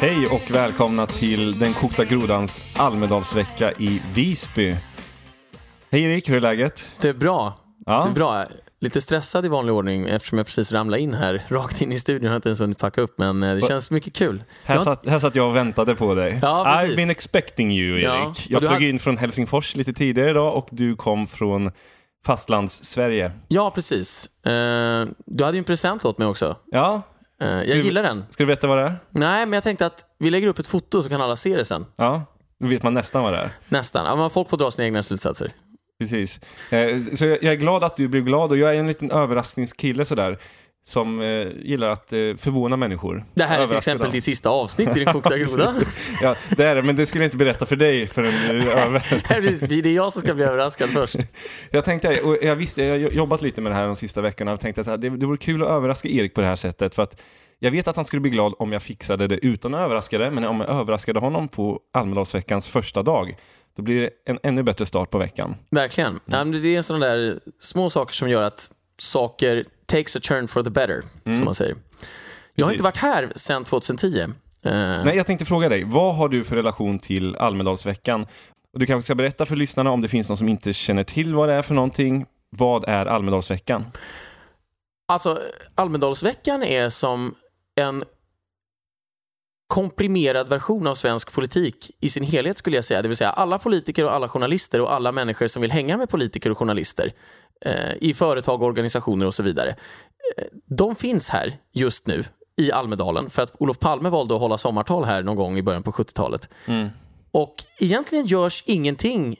Hej och välkomna till den kokta grodans Almedalsvecka i Visby. Hej Erik, hur är läget? Det är bra. Ja. Det är bra. Lite stressad i vanlig ordning eftersom jag precis ramlade in här, rakt in i studion. Jag har inte ens hunnit packa upp, men eh, det känns mycket kul. Här Jag satt, här satt jag och väntade på dig. Ja, I've been expecting you, Ja, Erik. och Jag flög hade- in från Helsingfors lite tidigare idag och du kom från fastlands-Sverige. Ja, precis. Eh, du hade ju en present åt mig också. Ja, Eh, jag vi- gillar den. ska du veta vad det är? Nej, men jag tänkte att vi lägger upp ett foto så kan alla se det sen. Ja, då vet man nästan vad det är. Nästan. Ja, men folk får dra sina egna slutsatser. Precis. Eh, Så jag är glad att du blev glad och jag är en liten överraskningskille sådär. Som eh, gillar att eh, förvåna människor. Det här är till exempel dem. ditt sista avsnitt i Den kokta grodan. Ja, det är det, men det skulle jag inte berätta för dig förrän över. det är jag som ska bli överraskad först. Jag tänkte, och jag visste, jag har jobbat lite med det här de sista veckorna och tänkte här, det, det vore kul att överraska Erik på det här sättet för att jag vet att han skulle bli glad om jag fixade det utan att överraska det, men om jag överraskade honom på Almedalsveckans första dag, då blir det en ännu bättre start på veckan. Verkligen. Men det är sådana där små saker som gör att saker takes a turn for the better, som man säger. Jag har Precis. inte varit här sedan 2010. Eh, Nej, jag tänkte fråga dig, vad har du för relation till Almedalsveckan? Du kanske ska berätta för lyssnarna om det finns någon som inte känner till vad det är för någonting. Vad är Almedalsveckan? Alltså, Almedalsveckan är som en komprimerad version av svensk politik i sin helhet skulle jag säga. Det vill säga alla politiker och alla journalister och alla människor som vill hänga med politiker och journalister eh, i företag, organisationer och så vidare. Eh, de finns här just nu i Almedalen för att Olof Palme valde att hålla sommartal här någon gång i början på 70-talet. Och egentligen görs ingenting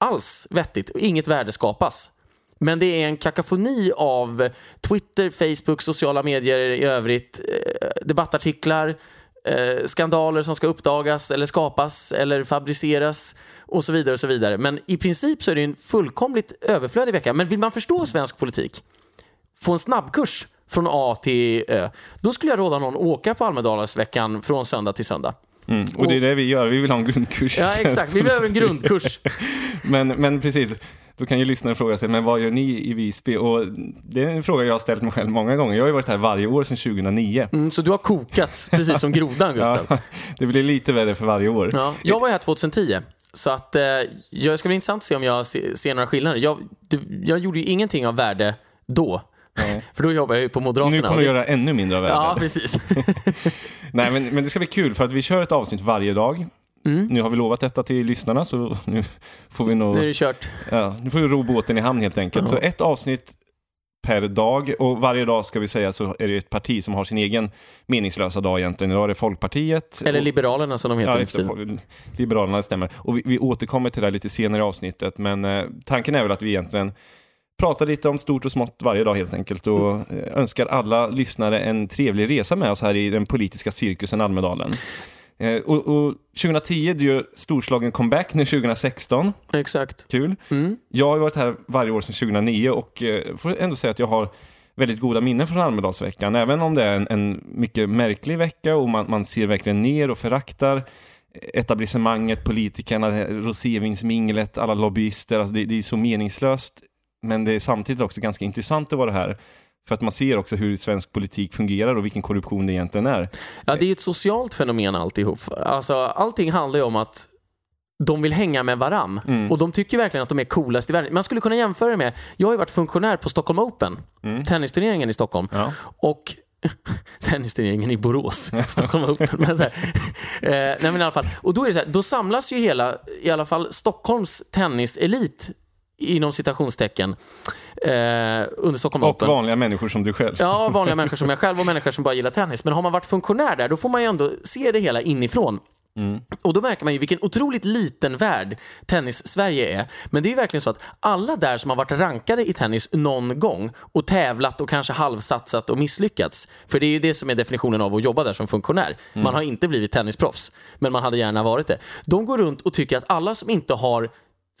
alls vettigt och inget värde skapas. Men det är en kakafoni av Twitter, Facebook, sociala medier i övrigt, eh, debattartiklar, eh, skandaler som ska uppdagas eller skapas eller fabriceras och så vidare. och så vidare. Men i princip så är det en fullkomligt överflödig vecka. Men vill man förstå svensk politik, få en snabbkurs från A till Ö, då skulle jag råda någon att åka på Almedalsveckan från söndag till söndag. Mm. Och det är det vi gör, vi vill ha en grundkurs. Ja, exakt. Vi behöver en grundkurs. Men, men precis, då kan ju lyssnaren fråga sig, men vad gör ni i Visby? Och det är en fråga jag har ställt mig själv många gånger. Jag har ju varit här varje år sedan 2009. Mm, så du har kokats, precis som grodan, Gustav. Ja, det blir lite värre för varje år. Ja, jag var här 2010. Så att, eh, jag ska bli intressant att se om jag se, ser några skillnader. Jag, det, jag gjorde ju ingenting av värde då. Nej. För då jobbade jag ju på Moderaterna. Nu kommer du det- göra ännu mindre av värde. Ja, precis. Nej, men, men det ska bli kul för att vi kör ett avsnitt varje dag. Mm. Nu har vi lovat detta till lyssnarna så nu får vi nog... nu är det kört. Ja, nu får vi ro båten i hamn helt enkelt. Så ett avsnitt per dag och varje dag ska vi säga så är det ett parti som har sin egen meningslösa dag egentligen. Idag är det Folkpartiet. Eller och- Liberalerna som de heter Ja, just det. Liberalerna, stämmer. Och vi, vi återkommer till det här lite senare i avsnittet, men eh, tanken är väl att vi egentligen pratar lite om stort och smått varje dag helt enkelt och eh, önskar alla lyssnare en trevlig resa med oss här i den politiska cirkusen Almedalen. Eh, och, och 2010, du gör storslagen comeback nu 2016. Exakt. Kul. Mm. Jag har varit här varje år sedan 2009 och eh, får ändå säga att jag har väldigt goda minnen från Almedalsveckan. Även om det är en, en mycket märklig vecka och man, man ser verkligen ner och föraktar etablissemanget, politikerna, rosévinsminglet, alla lobbyister. Alltså det, det är så meningslöst. Men det är samtidigt också ganska intressant att vara här. För att man ser också hur svensk politik fungerar och vilken korruption det egentligen är. Ja, det är ju ett socialt fenomen alltihop. Alltså, allting handlar ju om att de vill hänga med varann. Mm. Och de tycker verkligen att de är coolast i världen. Man skulle kunna jämföra det med, jag har ju varit funktionär på Stockholm Open, tennisturneringen i Stockholm. Ja. Och tennisturneringen i Borås, Stockholm Open. Men så här, eh, nej men i alla fall. Och då är det så här, då samlas ju hela, i alla fall Stockholms tenniselit inom citationstecken eh, under Stockholm Och Open. vanliga människor som du själv. Ja, vanliga människor som jag själv och människor som bara gillar tennis. Men har man varit funktionär där, då får man ju ändå se det hela inifrån. Och då märker man ju vilken otroligt liten värld tennis-Sverige är. Men det är ju verkligen så att alla där som har varit rankade i tennis någon gång och tävlat och kanske halvsatsat och misslyckats. För det är ju det som är definitionen av att jobba där som funktionär. Man har inte blivit tennisproffs, men man hade gärna varit det. De går runt och tycker att alla som inte har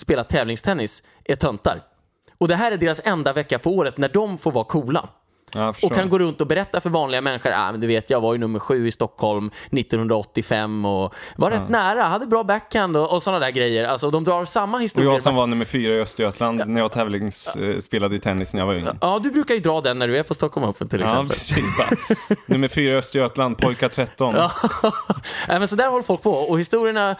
spela tävlingstennis är töntar. Och det här är deras enda vecka på året när de får vara coola. Ja, och kan gå runt och berätta för vanliga människor, ah, men du vet jag var ju nummer sju i Stockholm 1985 och var rätt nära, hade bra backhand och, och sådana där grejer. Alltså de drar samma Och historier. jag som var nummer fyra i Östergötland när jag tävlingsspelade i tennis när jag var ung. Ja, du brukar ju dra den när du är på Stockholm Open till Ja, exempel. precis. Bara. Nummer fyra i Östergötland, pojkar 13. Nej, men så där håller folk på. Och historierna,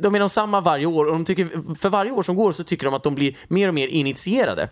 de är de samma varje år. Och de tycker, för varje år som går så tycker de att de blir mer och mer initierade.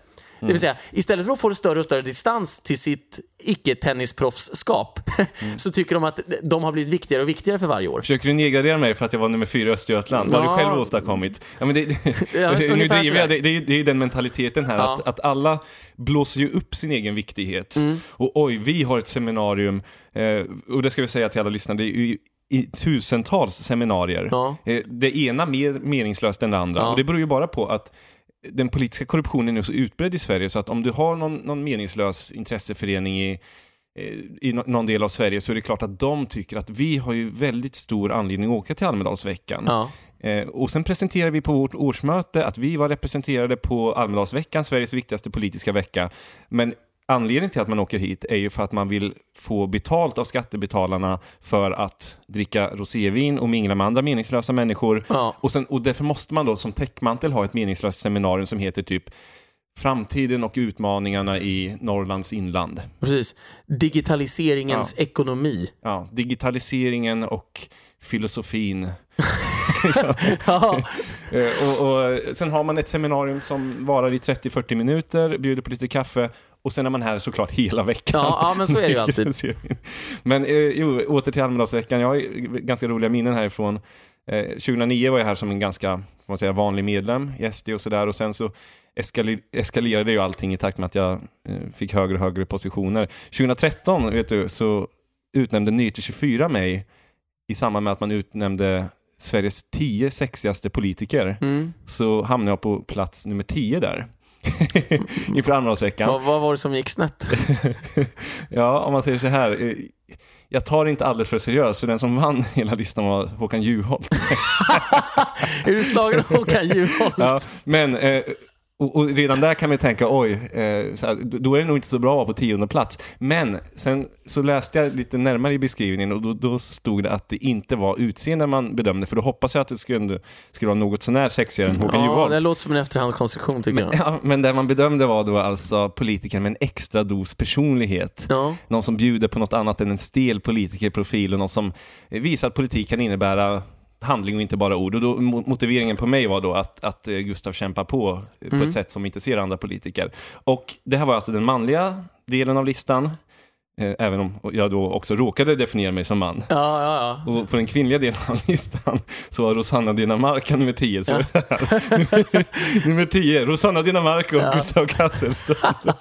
Det vill säga, istället för att få större och större distans till sitt icke-tennisproffsskap så tycker de att de har blivit viktigare och viktigare för varje år. Försöker du nedgradera mig för att jag var nummer fyra i Östergötland? Vad har Ja. du själv åstadkommit? Ja, men det, Ja, nu driver jag, det, det, är, det är den mentaliteten här, Ja. att, att alla blåser ju upp sin egen viktighet. Mm. Och oj, vi har ett seminarium, eh, och det ska vi säga till alla lyssnare, det är ju i tusentals seminarier. Ja. Eh, det ena mer meningslöst än det andra. Ja. Och det beror ju bara på att den politiska korruptionen är så utbredd i Sverige så att om du har någon, någon meningslös intresseförening i, eh, i nå- någon del av Sverige så är det klart att de tycker att vi har ju väldigt stor anledning att åka till Almedalsveckan. Ja. Eh, och sen presenterar vi på vårt årsmöte att vi var representerade på Almedalsveckan, Sveriges viktigaste politiska vecka. Men anledningen till att man åker hit är ju för att man vill få betalt av skattebetalarna för att dricka rosévin och mingla med andra meningslösa människor. Ja. Och, sen, och därför måste man då som täckmantel ha ett meningslöst seminarium som heter typ Framtiden och utmaningarna i Norrlands inland. Precis. Digitaliseringens ekonomi. Ja, digitaliseringen och filosofin. Ja. Eh, och, och sen har man ett seminarium som varar i 30-40 minuter, bjuder på lite kaffe och sen är man här såklart hela veckan. Ja, ja, men så är det ju alltid. men eh, jo, åter till Almedalsveckan. Jag har ganska roliga minnen härifrån. Eh, 2009 var jag här som en ganska får man säga, vanlig medlem i SD och sådär och sen så eskalerade ju allting i takt med att jag eh, fick högre och högre positioner. 2013, vet du, så utnämnde Nyheter 24 mig i samband med att man utnämnde Sveriges tio sexigaste politiker Mm. så hamnade jag på plats nummer 10 där. Inför Almedalsveckan. Vad, vad var det som gick snett? Ja, om man säger så här. eh, Jag tar det inte alldeles för seriöst, för den som vann hela listan var Håkan Juholt. är du slagen av Håkan Juholt? Ja, men, eh, och, och redan där kan ju tänka, oj, eh, så här, då- är det nog inte så bra att vara på tionde plats. Men sen så läste jag lite närmare i beskrivningen och då, då stod det att det inte var utseende man bedömde, för då hoppas jag att det skulle, skulle vara något sånär sexigare än Håkan Ja, Juholt. det låter som en efterhandskonstruktion tycker jag. Ja, men det man bedömde var då alltså politiker med en extra dos personlighet. Ja. Någon som bjuder på något annat än en stel politikerprofil och någon som visar att politik kan innebära handling och inte bara ord. Och då, mo- motiveringen på mig var då att, att eh, Gustav kämpar på eh, på ett sätt som inte ser andra politiker. Och det här var alltså den manliga delen av listan. Eh, även om jag då också råkade definiera mig som man. Ja, ja, ja. Och på den kvinnliga delen av listan så var Rosanna Dinamarca nummer 10. Så nummer 10, Rosanna Dinamarca och Gustav Kasselström.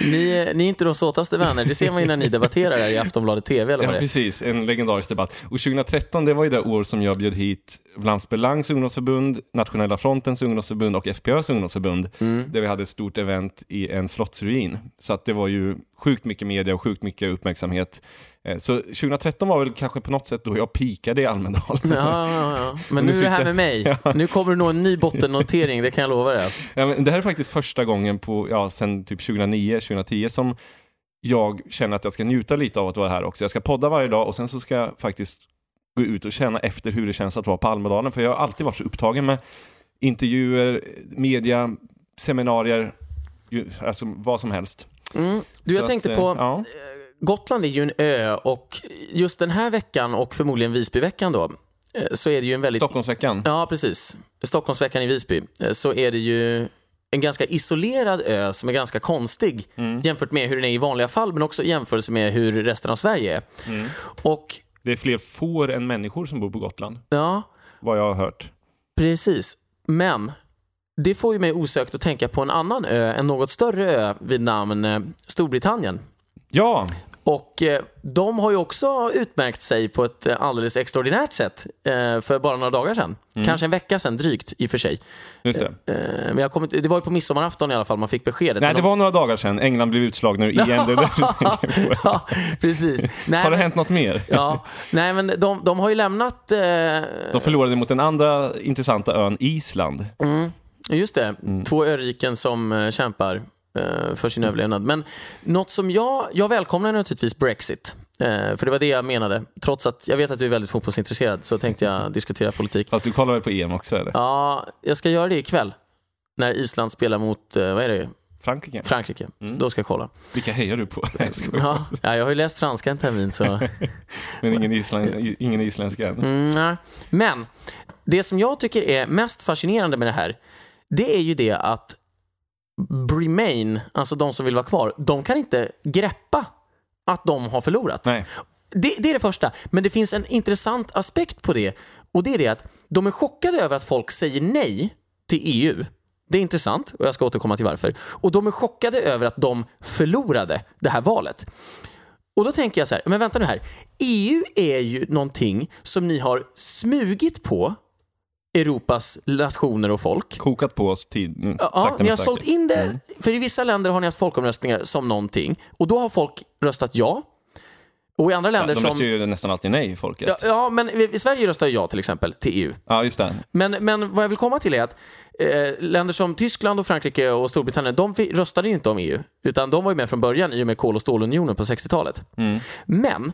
Ni, ni är inte de såtaste vänner. Det ser man ju när ni debatterar här i Aftonbladet TV eller Ja, vad är. precis. En legendarisk debatt. Och 2013, det var ju det år som jag bjöd hit Vlaams Belangs ungdomsförbund, Nationella Frontens ungdomsförbund och FPÖs ungdomsförbund. Mm. Där vi hade ett stort event i en slottsruin. Så att det var ju sjukt mycket media och sjukt mycket uppmärksamhet. Eh, Så 2013 var väl kanske på något sätt då jag pikade i Almedalen. Ja, ja, ja. Men nu är det här med mig. Nu kommer det nog en ny bottennotering, det kan jag lova dig. Ja, men det här är faktiskt första gången på, ja, sen typ 2009, 2010 som jag känner att jag ska njuta lite av att vara här också. Jag ska podda varje dag och sen så ska jag faktiskt gå ut och känna efter hur det känns att vara på Almedalen. För jag har alltid varit så upptagen med intervjuer, media, seminarier, alltså vad som helst. Mm. Du, Så jag tänkte att, på, eh, Ja. Gotland är ju en ö och just den här veckan och förmodligen Visbyveckan då, eh, så är det ju en väldigt... Stockholmsveckan. Ja, precis. Stockholmsveckan i Visby, eh, så är det ju en ganska isolerad ö som är ganska konstig Mm. jämfört med hur den är i vanliga fall, men också i jämförelse med hur resten av Sverige är. Mm. Och Det är fler får än människor som bor på Gotland, ja, vad jag har hört. Precis. Men det får ju mig osökt att tänka på en annan ö, en något större ö vid namn eh, Storbritannien. Ja, Och eh, de har ju också utmärkt sig på ett eh, alldeles extraordinärt sätt för bara några dagar sedan. Kanske en vecka sedan drygt i och för sig. just det. Men jag inte- det var ju på midsommarafton i alla fall man fick beskedet. Nej, Men det de- var några dagar sedan England blev utslagna EM. Det det du tänker på. ja, precis. Nej, Har det men- hänt något mer? Ja, nej men de, de har ju lämnat eh, De förlorade mot den andra intressanta ön Island. Just det, Mm. två öriken som eh, kämpar eh, för sin överlevnad. Men något som jag, jag välkomnar naturligtvis Brexit. Eh, för det var det jag menade. Trots att jag vet att du är väldigt fotbollsintresserad så tänkte jag diskutera politik. Fast du kollar väl på EM också eller? Ja, jag ska göra det ikväll. När Island spelar mot, vad är det? Frankrike? Frankrike. Mm. Då ska jag kolla. Vilka hejar du på? Jag ja, jag har ju läst franska en termin så... Men ingen, island, ingen isländska än. Mm, nej. Men det som jag tycker är mest fascinerande med det här, det är ju det att Remain, alltså de som vill vara kvar, de kan inte greppa att de har förlorat. Nej. Det, det är det första. Men det finns en intressant aspekt på det och det är det att de är chockade över att folk säger nej till EU. Det är intressant och jag ska återkomma till varför. Och de är chockade över att de förlorade det här valet. Och då tänker jag så här, men vänta nu här. EU är ju någonting som ni har smugit på Europas nationer och folk. Kokat på oss tid. mm, Ja, sakta ni har säkert. sålt in det, för i vissa länder har ni haft folkomröstningar som någonting och då har folk röstat ja. Och i andra Ja, länder de som... röstar ju nästan alltid nej, folket. Ja, ja, men i Sverige röstar ja till exempel till EU. Ja, just det. Men, men vad jag vill komma till är att eh, länder som Tyskland, och Frankrike och Storbritannien, de röstade ju inte om EU. Utan de var ju med från början i och med kol och stålunionen på 60-talet. Men,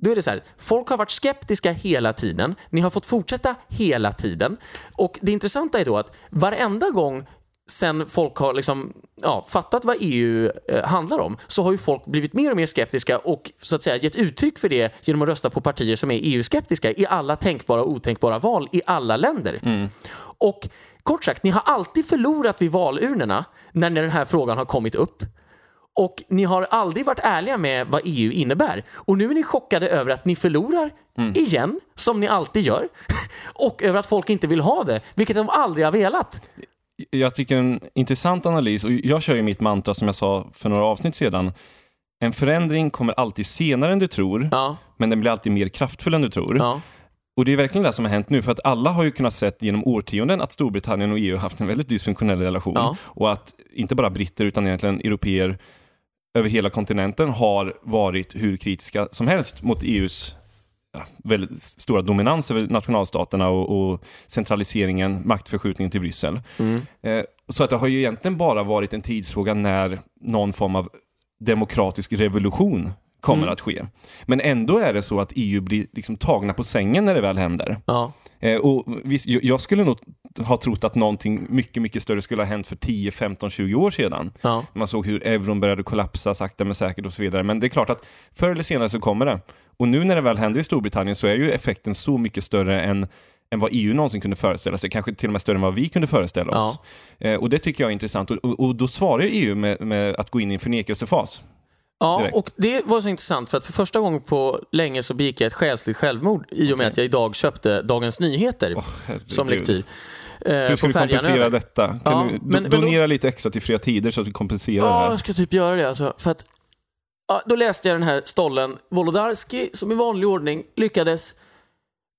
då är det så här, folk har varit skeptiska hela tiden. Ni har fått fortsätta hela tiden. Och det intressanta är då att varenda gång sen folk har liksom, ja, fattat vad EU eh, handlar om så har ju folk blivit mer och mer skeptiska och så att säga gett uttryck för det genom att rösta på partier som är EU-skeptiska i alla tänkbara och otänkbara val i alla länder. Och kort sagt, ni har alltid förlorat vid valurnorna när den här frågan har kommit upp. Och ni har aldrig varit ärliga med vad EU innebär. Och nu är ni chockade över att ni förlorar igen, som ni alltid gör. Och över att folk inte vill ha det, vilket de aldrig har velat. Jag tycker en intressant analys, och jag kör ju mitt mantra som jag sa för några avsnitt sedan. En förändring kommer alltid senare än du tror, Ja, men den blir alltid mer kraftfull än du tror. ja, Och det är verkligen det som har hänt nu, för att alla har ju kunnat sett genom årtionden att Storbritannien och EU haft en väldigt dysfunktionell relation. Ja. Och att inte bara britter, utan egentligen europeer över hela kontinenten har varit hur kritiska som helst mot EUs ja, väldigt stora dominans över nationalstaterna och, och centraliseringen, maktförskjutningen till Bryssel. Mm. Eh, så att det har ju egentligen bara varit en tidsfråga när någon form av demokratisk revolution kommer Mm. att ske. Men ändå är det så att EU blir liksom tagna på sängen när det väl händer. ja. Eh, och visst, jag skulle nog ha trott att någonting mycket, mycket större skulle ha hänt för 10, 15, 20 år sedan. ja. Man såg hur euron började kollapsa sakta men säkert och så vidare. Men det är klart att förr eller senare så kommer det. Och nu när det väl händer i Storbritannien så är ju effekten så mycket större än än vad EU någonsin kunde föreställa sig, kanske till och med större än vad vi kunde föreställa oss. Eh, och det tycker jag är intressant. Och, och, och då svarar EU med, med att gå in i en förnekelsefas. Ja, Direkt. och det var så intressant för att för första gången på länge så begick jag ett själsligt självmord i och med att jag idag köpte Dagens Nyheter Herregud. som lektyr. Eh, Hur ska du kompensera över. detta? Kan Ja, du men- men då- donera lite extra till fria tider så att du kompenserar det Ja, här? jag ska typ göra det. Alltså, för att, ja, då läste jag den här stollen. Wolodarski, som i vanlig ordning lyckades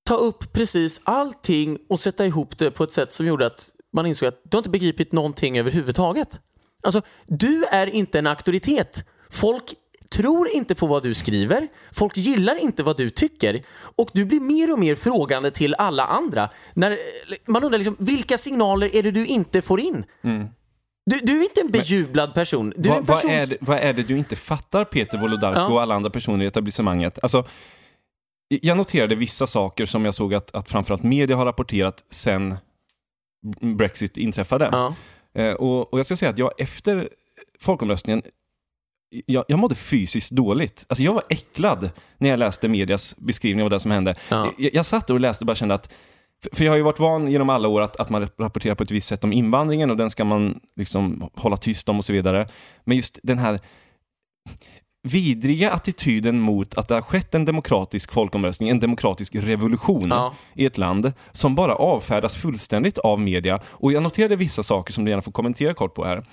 ta upp precis allting och sätta ihop det på ett sätt som gjorde att man insåg att du har inte begripit någonting överhuvudtaget. Alltså, du är inte en auktoritet. Folk tror inte på vad du skriver, folk gillar inte vad du tycker och du blir mer och mer frågande till alla andra. När, man undrar liksom, vilka signaler är det du inte får in? Du, du är inte en bejublad person. Du är en Vad, vad, person är det, vad är det du inte fattar, Peter Wolodarski Ja. och alla andra personer i etablissemanget? Alltså, jag noterade vissa saker som jag såg att, att framförallt media har rapporterat sen Brexit inträffade. Ja. Eh, och, och jag ska säga att jag efter folkomröstningen, jag, jag mådde fysiskt dåligt. Alltså jag var äcklad när jag läste medias beskrivning av det som hände. Ja. Jag, jag satt och läste och bara kände att för- jag har ju varit van genom alla år att, att man rapporterar på ett visst sätt om invandringen och den ska man liksom hålla tyst om och så vidare. Men just den här vidriga attityden mot att det har skett en demokratisk folkomröstning, en demokratisk revolution Ja. i ett land som bara avfärdas fullständigt av media. Och jag noterade vissa saker som du gärna får kommentera kort på här.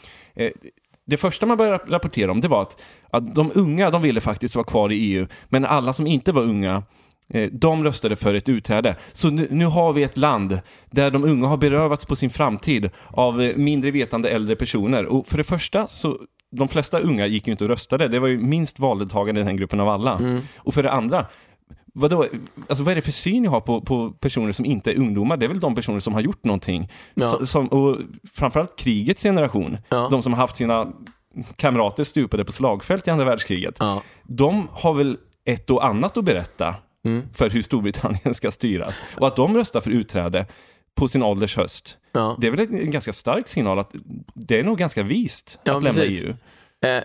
Det första man började rap- rapportera om det var att, att de unga de ville faktiskt vara kvar i EU, men alla som inte var unga eh, de röstade för ett utträde. Så nu, nu har vi ett land där de unga har berövats på sin framtid av eh, mindre vetande äldre personer. Och för det första så de flesta unga gick ju inte och röstade. Det var ju minst valdeltagande i den gruppen av alla. Mm. Och för det andra, vadå, alltså vad är det för syn ni har på, på personer som inte är ungdomar? Det är väl de personer som har gjort någonting. Ja. Så, som, och framförallt krigets generation. Ja. De som har haft sina kamrater stupade på slagfält i andra världskriget. Ja. De har väl ett och annat att berätta Mm. för hur Storbritannien ska styras. Och att de röstar för utträde på sin ålders höst, Ja. det är väl en ganska stark signal att det är nog ganska vist Ja, att lämna precis. EU. Eh,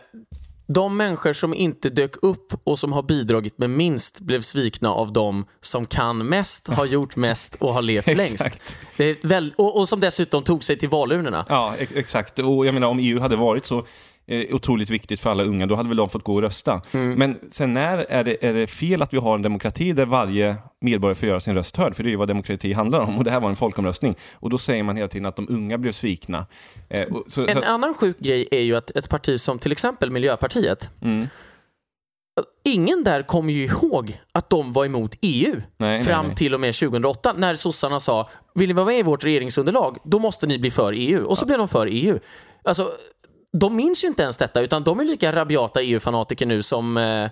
de människor som inte dök upp och som har bidragit med minst blev svikna av de som kan mest, har gjort mest och har levt längst. Exakt. Det är väl, och, och som dessutom tog sig till valurnorna. Ja, ex- exakt. Och jag menar, om EU hade varit så eh, otroligt viktigt för alla unga, då hade väl de fått gå och rösta. Mm. Men sen när är det, är det fel att vi har en demokrati där varje medborgare får göra sin röst hörd? För det är ju vad demokrati handlar om. Och det här var en folkomröstning. Och då säger man hela tiden att de unga blev svikna. Eh, och, så, så, En annan sjuk grej är ju att ett parti som till exempel Miljöpartiet, mm, ingen där kommer ju ihåg att de var emot EU nej, fram nej, nej. till och med 2008 när sossarna sa vill ni vara med i vårt regeringsunderlag, då måste ni bli för EU. Och så blev de för EU. Alltså, de minns ju inte ens detta, utan de är lika rabiata EU-fanatiker nu som eh,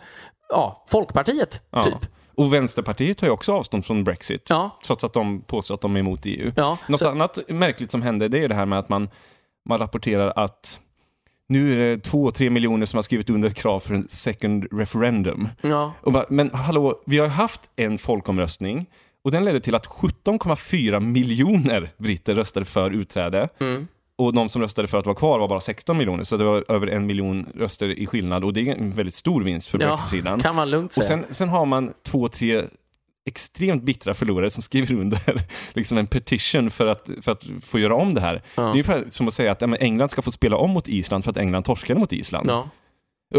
ja, Folkpartiet, Ja. typ. Och Vänsterpartiet tar ju också avstånd från Brexit. Ja. Trots att de påstår att de är emot EU. Ja, Något så- annat märkligt som hände, det är det här med att man, man rapporterar att nu är det två, tre miljoner som har skrivit under krav för en second referendum. Ja, bara, men hallå, vi har haft en folkomröstning och den ledde till att 17,4 miljoner britter röstade för utträde. Mm. Och de som röstade för att vara kvar var bara 16 miljoner, så det var över en miljon röster i skillnad. Och det är en väldigt stor vinst för ja Brexit-sidan. kan man lugnt Och säga. sen, sen har man två, tre extremt bittra förlorare som skriver under liksom en petition för att, för att få göra om det här. Det är ungefär som att säga att ja, England ska få spela om mot Island för att England torskade mot Island. Ja,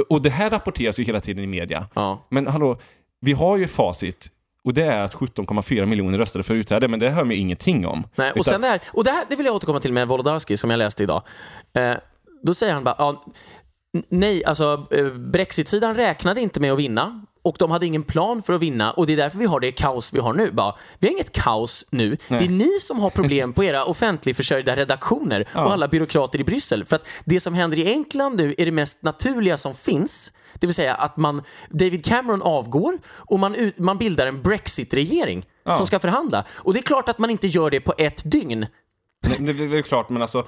Och det här rapporteras ju hela tiden i media. ja. Men hallå, vi har ju facit och det är att 17,4 miljoner röstade för utträde, men det hör man ju ingenting om. Nej, och, Utan- sen det, här, och det här det vill jag återkomma till med Wolodarski som jag läste idag. Eh, då säger han bara, ja, nej, alltså eh, Brexit-sidan räknade inte med att vinna och de hade ingen plan för att vinna och det är därför vi har det kaos vi har nu. Bara, vi har inget kaos nu. Det är ni som har problem på era offentligförsörjda redaktioner och alla byråkrater i Bryssel. För att det som händer i England nu är det mest naturliga som finns. Det vill säga att man, David Cameron avgår och man, ut, man bildar en Brexit-regering som ska förhandla. Och det är klart att man inte gör det på ett dygn. Det, det, det är klart, men alltså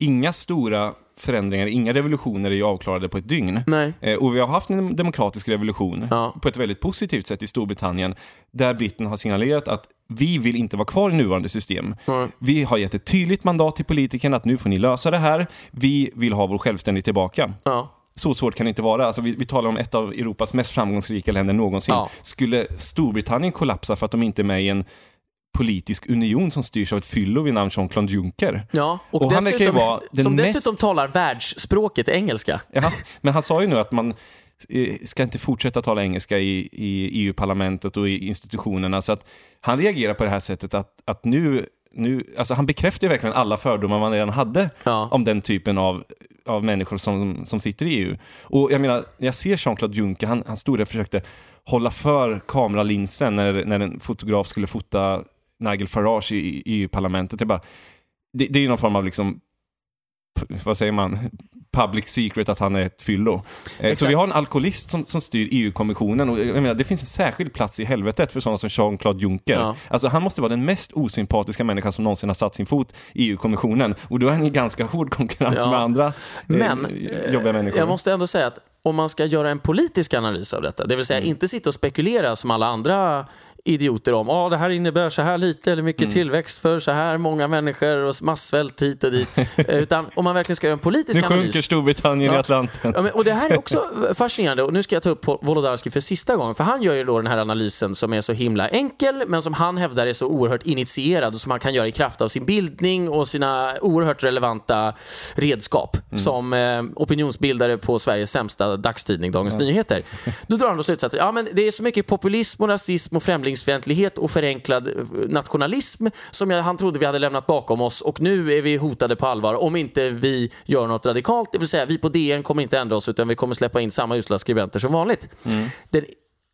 inga stora förändringar, inga revolutioner är ju avklarade på ett dygn. Eh, och vi har haft en demokratisk revolution Ja. på ett väldigt positivt sätt i Storbritannien, där britterna har signalerat att vi vill inte vara kvar i nuvarande system. Vi har gett ett tydligt mandat till politikerna att nu får ni lösa det här. Vi vill ha vår självständighet tillbaka. Ja. Så svårt kan det inte vara. Alltså, vi, vi talar om ett av Europas mest framgångsrika länder någonsin. Ja. Skulle Storbritannien kollapsa för att de inte är med i en politisk union som styrs av ett fyllo vid namn Jean-Claude Juncker? Ja, och, Och han verkar ju vara den som mest- dessutom talar världsspråket engelska. Ja, men han sa ju nu att man eh, ska inte fortsätta tala engelska i, i EU-parlamentet och i institutionerna. Så att han reagerar på det här sättet att, att nu, nu, alltså han bekräftar ju verkligen alla fördomar man redan hade Ja. om den typen av, av människor som, som sitter i EU. Och jag menar, när jag ser Jean-Claude Juncker, han, han stod där och försökte hålla för kameralinsen när, när en fotograf skulle fota Nigel Farage i, i EU-parlamentet. Det, bara, det, det är ju någon form av liksom vad säger man, public secret att han är ett fyllo. Eh, Så Exakt. vi har en alkoholist som, som styr EU-kommissionen och jag menar, det finns en särskild plats i helvetet för sådana som Jean-Claude Juncker. Ja. Alltså han måste vara den mest osympatiska människan som någonsin har satt sin fot i EU-kommissionen och då är han i ganska hård konkurrens Ja. med andra eh, Men jobbiga människor. jag måste ändå säga att om man ska göra en politisk analys av detta, det vill säga Mm. inte sitta och spekulera som alla andra idioter om att det här innebär så här lite eller Mm. mycket tillväxt för så här många människor och massvält hit och dit. Utan om man verkligen ska göra en politisk nu analys. sjunker Storbritannien i Ja. Atlanten. Ja, men, och det här är också fascinerande och nu ska jag ta upp Wolodarski för sista gången för han gör ju då den här analysen som är så himla enkel men som han hävdar är så oerhört initierad och som han kan göra i kraft av sin bildning och sina oerhört relevanta redskap som eh, opinionsbildare på Sveriges sämsta dagstidning Dagens Nyheter. Då drar han då slutsatser. Ja, men det är så mycket populism och rasism och främlingsfientlighet och förenklad eh, nationalism som jag, han trodde vi hade lämnat bakom oss och nu är vi hotade på allvar om inte vi gör något radikalt. Det vill säga, vi på DN kommer inte ändra oss utan vi kommer släppa in samma usla skribenter som vanligt. Den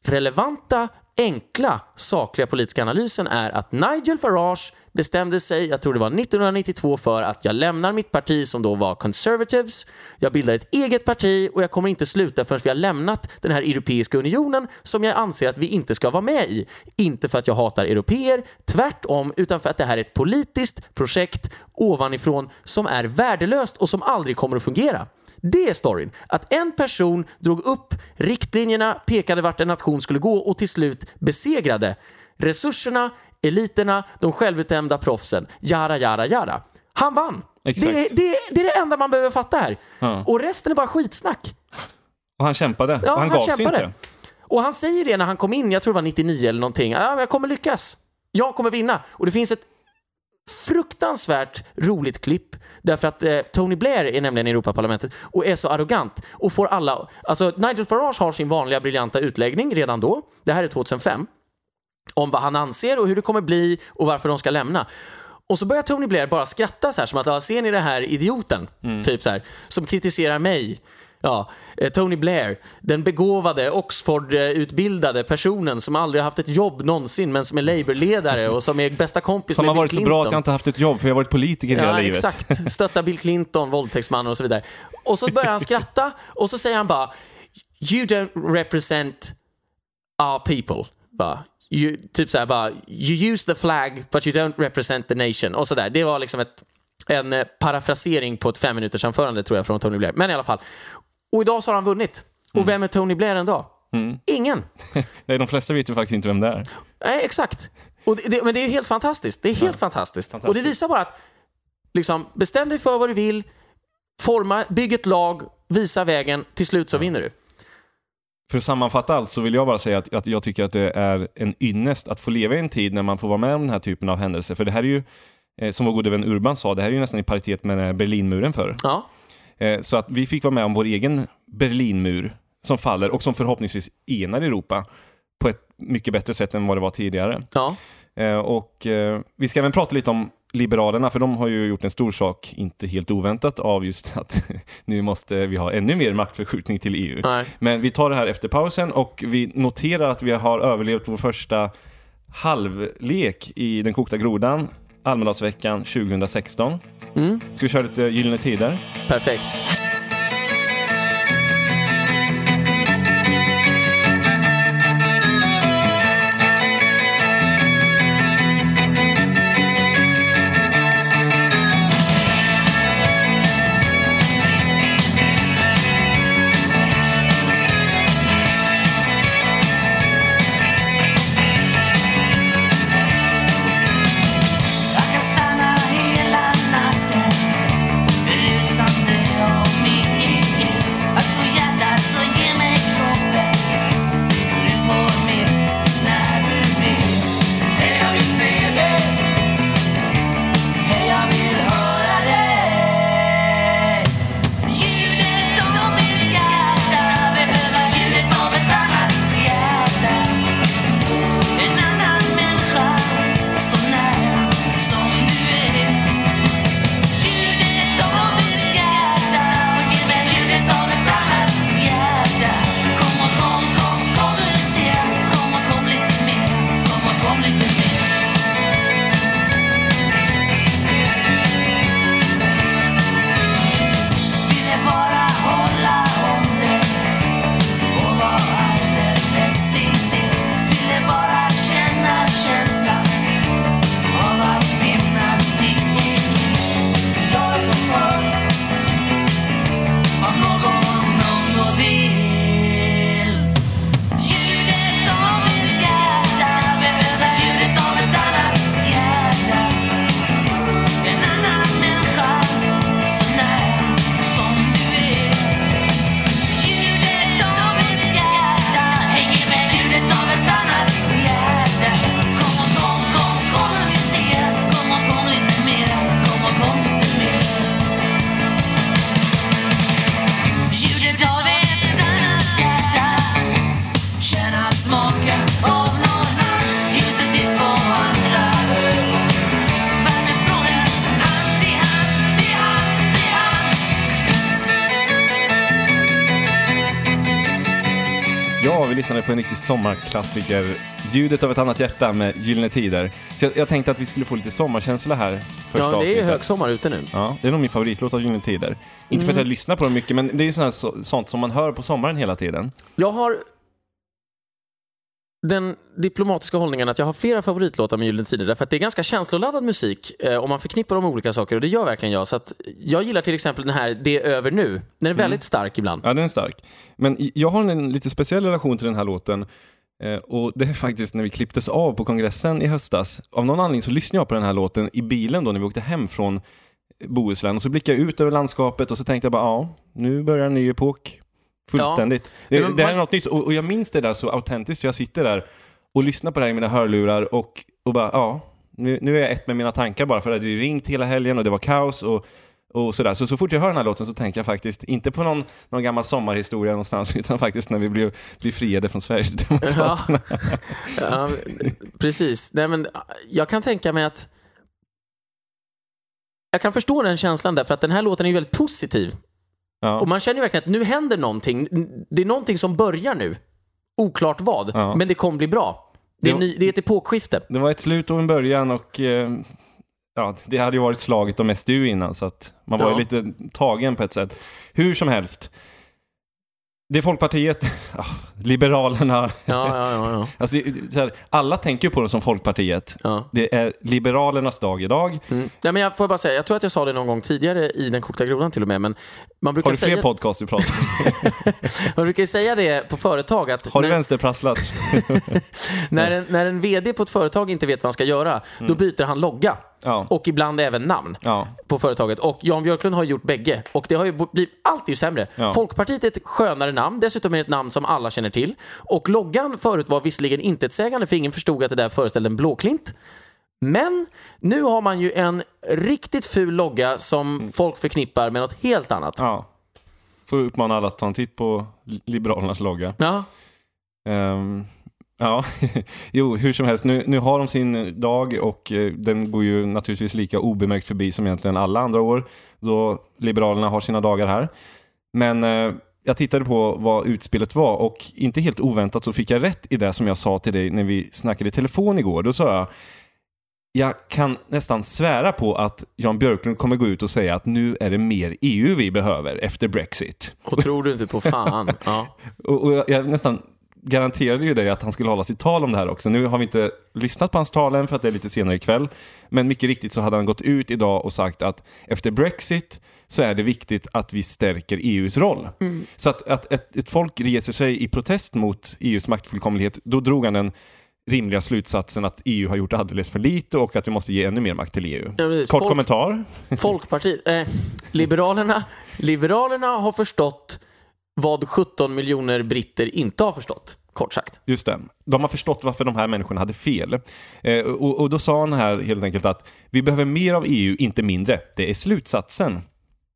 relevanta, enkla, sakliga politiska analysen är att Nigel Farage bestämde sig, jag tror det var 1992, för att jag lämnar mitt parti som då var Conservatives, jag bildar ett eget parti och jag kommer inte sluta förrän vi har lämnat den här Europeiska unionen som jag anser att vi inte ska vara med i. Inte för att jag hatar europeer, tvärtom, utan för att det här är ett politiskt projekt ovanifrån som är värdelöst och som aldrig kommer att fungera. Det är storyn. Att en person drog upp riktlinjerna, pekade vart en nation skulle gå och till slut besegrade resurserna, eliterna, de självutnämnda proffsen. Jara, jara, jara. Han vann. Det, är- det, det är det enda man behöver fatta här. Ja. Och resten är bara skitsnack. Och han kämpade. Ja, och han, han gav sig kämpade. inte. Och han säger det när han kom in, jag tror det var 99 eller någonting. Ja, jag kommer lyckas. Jag kommer vinna. Och det finns ett fruktansvärt roligt klipp därför att eh, Tony Blair är nämligen i Europaparlamentet och är så arrogant och får alla... Alltså Nigel Farage har sin vanliga briljanta utläggning redan då. Det här är 2005 om vad han anser och hur det kommer bli och varför de ska lämna. Och så börjar Tony Blair bara skratta så här som att, "Ja, ser ni det här idioten? Typ så här, som kritiserar mig. Ja, eh, Tony Blair, den begåvade Oxford-utbildade personen som aldrig haft ett jobb någonsin men som är Labour-ledare och som är bästa kompis Som med har Bill varit så Clinton. bra att jag inte haft ett jobb för jag har varit politiker hela Ja, livet. exakt. Stötta Bill Clinton, våldtäktsmannen och så vidare. Och så börjar han skratta och så säger han bara You don't represent our people. Bara, you, typ såhär bara You use the flag but you don't represent the nation. Och sådär. Det var liksom ett, en eh, parafrasering på ett fem minuters anförande tror jag från Tony Blair. Men i alla fall. Och idag så har han vunnit. Och vem är Tony Blair en dag? Ingen. Nej, de flesta vet ju faktiskt inte vem det är. Nej, exakt. Och det, det, men det är helt fantastiskt. Det är helt fantastiskt. Och det visar bara att liksom, bestäm dig för vad du vill, forma, bygg ett lag, visa vägen, till slut så vinner du. För att sammanfatta allt så vill jag bara säga att, att jag tycker att det är en ynnest att få leva i en tid när man får vara med om den här typen av händelser. För det här är ju, eh, som vår gode vän Urban sa, det här är ju nästan i paritet med Berlinmuren förr. Ja, Så att vi fick vara med om vår egen Berlinmur som faller och som förhoppningsvis enar Europa på ett mycket bättre sätt än vad det var tidigare. ja. Eh, Och eh, vi ska även prata lite om Liberalerna, för de har ju gjort en stor sak, inte helt oväntat, av just att nu måste vi ha ännu mer maktförskjutning till EU. Nej. Men vi tar det här efter pausen och vi noterar att vi har överlevt vår första halvlek i Den kokta grodan, Almedalsveckan 2016. Mm. Ska vi köra lite Gyllene Tider? Perfekt. Lyssnade på en riktig sommarklassiker. Ljudet av ett annat hjärta med Gyllene Tider. Så jag, jag tänkte att vi skulle få lite sommarkänsla här första Ja, det är ju högsommar ute nu. Ja, det är nog min favoritlåt av Gyllene Tider. Inte för att jag Mm. lyssnar på den mycket, men det är sånt som man hör på sommaren hela tiden. Jag har den diplomatiska hållningen att jag har flera favoritlåtar med Gyllene Tider därför att det är ganska känsloladdad musik eh, och man förknippar dem med olika saker och det gör verkligen jag. Så att jag gillar till exempel den här Det är över nu. Den är väldigt stark ibland. Ja, den är stark. Men jag har en lite speciell relation till den här låten. Eh, och det är faktiskt när vi klipptes av på kongressen i höstas. Av någon anledning så lyssnade jag på den här låten i bilen då när vi åkte hem från Bohuslän. Och så blickade jag ut över landskapet och så tänkte jag bara, ja, nu börjar en ny epok. Fullständigt. Ja, det, men det här är något nytt. Och, och jag minns det där så autentiskt. Jag sitter där och lyssnar på det här i mina hörlurar och, och bara, ja, nu, nu är jag ett med mina tankar bara. För det hade ju ringt hela helgen och det var kaos. Och, och sådär. Så, så fort jag hör den här låten så tänker jag faktiskt inte på någon, någon gammal sommarhistoria någonstans, utan faktiskt när vi blev, blev friade från Sverigedemokraterna. Ja, ja, precis. Nej, men jag kan tänka mig att jag kan förstå den känslan där, för att den här låten är ju väldigt positiv. Ja. Och man känner ju verkligen att nu händer någonting. Det är någonting som börjar nu. Oklart vad, Ja. men det kommer bli bra. Det är, Det- ny, det är ett epokskifte. Det var ett slut och en början och eh, ja, det hade ju varit slaget om SDU innan, så att man var ju lite tagen på ett sätt. Hur som helst. Det är Folkpartiet, ja, Liberalerna, Ja, ja, ja. alltså, så här, alla tänker på det som Folkpartiet. Det är Liberalernas dag idag. Mm. Nej, men jag får bara säga, jag tror att jag sa det någon gång tidigare i Den kokta grodan till och med, men man brukar, Har du fler säga, podcast du pratar man brukar ju säga det på företag att Har du när, vänsterprasslat? när, en, när en VD på ett företag inte vet vad han ska göra, då byter han logga. Ja. Och ibland även namn. Ja. på företaget. Och Jan Björklund har gjort bägge. Och det har ju blivit, allt är ju sämre. Ja. Folkpartiet är ett skönare namn, dessutom är det ett namn som alla känner till. Och loggan förut var visserligen intetsägande för ingen förstod att det där föreställde en blåklint. Men nu har man ju en riktigt ful logga som folk förknippar med något helt annat. ja. Får uppmana alla att ta en titt på Liberalernas logga. Ja, Ehm, ja, jo, hur som helst. Nu, nu har de sin dag och eh, den går ju naturligtvis lika obemärkt förbi som egentligen alla andra år då Liberalerna har sina dagar här. Men eh, jag tittade på vad utspelet var och inte helt oväntat så fick jag rätt i det som jag sa till dig när vi snackade i telefon igår. Då sa jag jag kan nästan svära på att Jan Björklund kommer gå ut och säga att nu är det mer EU vi behöver efter Brexit. och tror du inte på fan. Ja. Och, och jag, jag nästan garanterade ju dig att han skulle hålla sitt tal om det här också. Nu har vi inte lyssnat på hans tal än för att det är lite senare ikväll. Men mycket riktigt så hade han gått ut idag och sagt att efter Brexit så är det viktigt att vi stärker EUs roll. Så att, att ett, ett folk reser sig i protest mot EUs maktfullkomlighet, då drog han den rimliga slutsatsen att EU har gjort alldeles för lite och att vi måste ge ännu mer makt till EU. Ja. Kort Folk- kommentar. Folkpartiet, eh, Liberalerna, Liberalerna har förstått vad 17 miljoner britter inte har förstått, kort sagt. Just det. De har förstått varför de här människorna hade fel. Eh, och, och då sa han här helt enkelt att vi behöver mer av EU, inte mindre. Det är slutsatsen.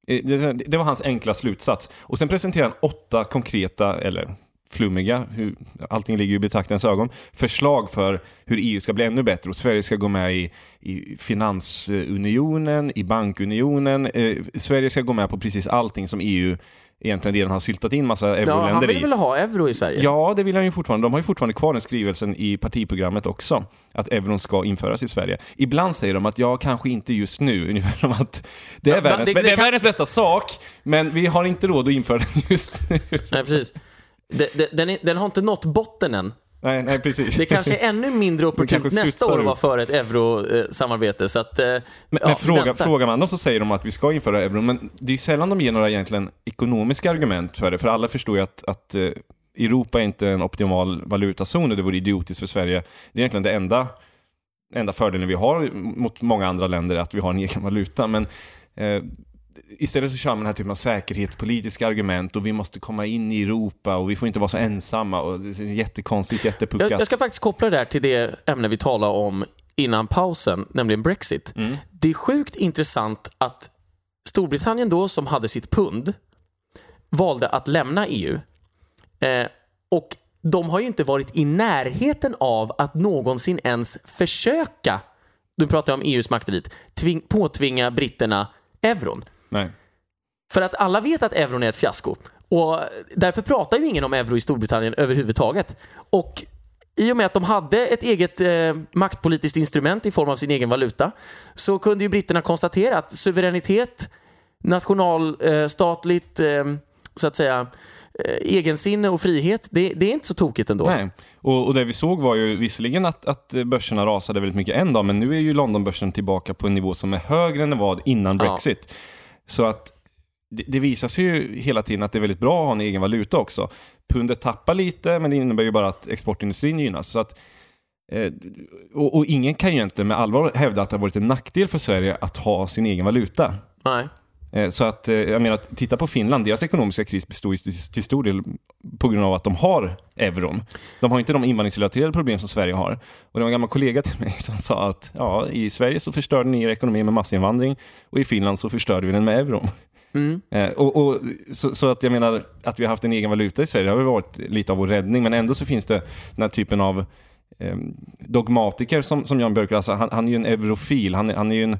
Eh, Det, det var hans enkla slutsats. Och sen presenterade han åtta konkreta, eller flummiga, hur, allting ligger ju i betraktarens ögon, förslag för hur EU ska bli ännu bättre och Sverige ska gå med i, i finansunionen, i bankunionen. Eh, Sverige ska gå med på precis allting som EU egentligen redan har syltat in massa Ja, euroländer han vill i. väl ha euro i Sverige? Ja, det vill han ju fortfarande. De har ju fortfarande kvar den skrivelsen i partiprogrammet också. Att euron ska införas i Sverige. Ibland säger de att ja, kanske inte just nu. Ungefär som att det är, Ja, världens, det- det, det är kan- världens bästa sak, men vi har inte råd att införa den just nu. Nej, precis. De- de- Den, är, den har inte nått botten än. Nej, nej, precis. Det kanske är ännu mindre opportunt nästa år att vara för ett eurosamarbete. Så att, eh, Men, ja, men fråga, frågar man dem så säger de att vi ska införa euron, men det är sällan de ger några egentligen ekonomiska argument för det, för alla förstår ju att, att eh, Europa är inte en optimal valutazon och det vore idiotiskt för Sverige. Det är egentligen det enda, enda fördelen vi har mot många andra länder, att vi har en egen valuta. Men eh, istället så kör man den här typen av säkerhetspolitiska argument och vi måste komma in i Europa och vi får inte vara så ensamma och det är jättekonstigt, jättepuckat. jag, jag ska faktiskt koppla det där till det ämne vi talade om innan pausen, nämligen Brexit. Mm. Det är sjukt intressant att Storbritannien då, som hade sitt pund, valde att lämna EU. Eh, och de har ju inte varit i närheten av att någonsin ens försöka, nu pratar jag om EUs maktelit, tving, påtvinga britterna euron. Nej. För att alla vet att euron är ett fiasko. Och därför pratar ju ingen om euro i Storbritannien överhuvudtaget. Och i och med att de hade ett eget eh, maktpolitiskt instrument i form av sin egen valuta så kunde ju britterna konstatera att suveränitet, nationalstatligt, eh, så att säga, eh, egensinne och frihet, det, det är inte så tokigt ändå. Nej, och, och det vi såg var ju visserligen att, att börserna rasade väldigt mycket en dag, men nu är ju Londonbörsen tillbaka på en nivå som är högre än var innan Ja. Så att det, det visar sig ju hela tiden att det är väldigt bra att ha en egen valuta också. Pundet tappar lite, men det innebär ju bara att exportindustrin gynnas. Så att, eh, och, och ingen kan ju egentligen med allvar hävda att det har varit en nackdel för Sverige att ha sin egen valuta. Nej. Eh, Så att, eh, jag menar, titta på Finland, deras ekonomiska kris består ju till, stor del på grund av att de har euron. De har inte de invandringsrelaterade problem som Sverige har. Och det var en gammal kollega till mig som sa att ja, i Sverige så förstörde ni er ekonomi med massinvandring och i Finland så förstörde vi den med euron. Mm. Eh, och, och, så, så att jag menar, att vi har haft en egen valuta i Sverige det har varit lite av vår räddning, men ändå så finns det den här typen av eh, dogmatiker som, som Jan Björklund, alltså han, han är ju en eurofil, han, han är ju en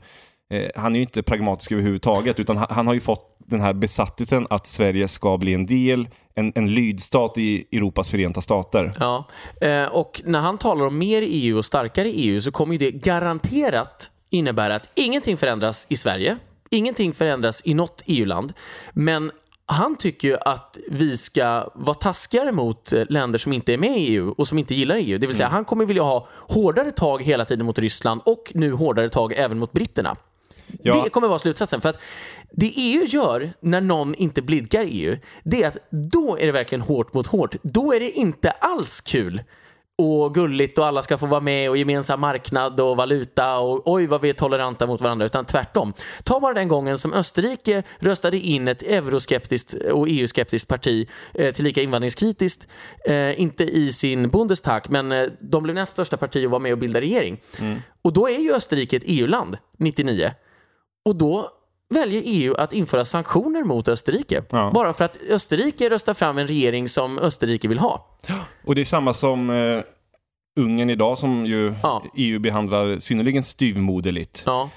eh, han är ju inte pragmatisk överhuvudtaget, utan han, han har ju fått den här besattheten att Sverige ska bli en del, en, en lydstat i Europas förenta stater. Ja, eh, och när han talar om mer EU och starkare EU så kommer ju det garanterat innebära att ingenting förändras i Sverige, ingenting förändras i något EU-land, men han tycker ju att vi ska vara taskigare mot eh, länder som inte är med i EU och som inte gillar EU. Det vill säga, han kommer vilja ha hårdare tag hela tiden mot Ryssland och nu hårdare tag även mot britterna. Ja. Det kommer vara slutsatsen. För att det EU gör när någon inte blidkar EU, det är att då är det verkligen hårt mot hårt. Då är det inte alls kul och gulligt och alla ska få vara med och gemensam marknad och valuta och oj vad vi är toleranta mot varandra, utan tvärtom. Ta bara den gången som Österrike röstade in ett euroskeptiskt och EU-skeptiskt parti, eh, tillika invandringskritiskt, eh, inte i sin Bundestag, men eh, de blev näst största parti och var med och bildade regering. Och då är ju Österrike ett EU-land, 99. Och då väljer EU att införa sanktioner mot Österrike. Ja. Bara för att Österrike röstar fram en regering som Österrike vill ha. Och det är samma som eh, Ungern idag som ju Ja. EU behandlar synnerligen styvmoderligt. Ja,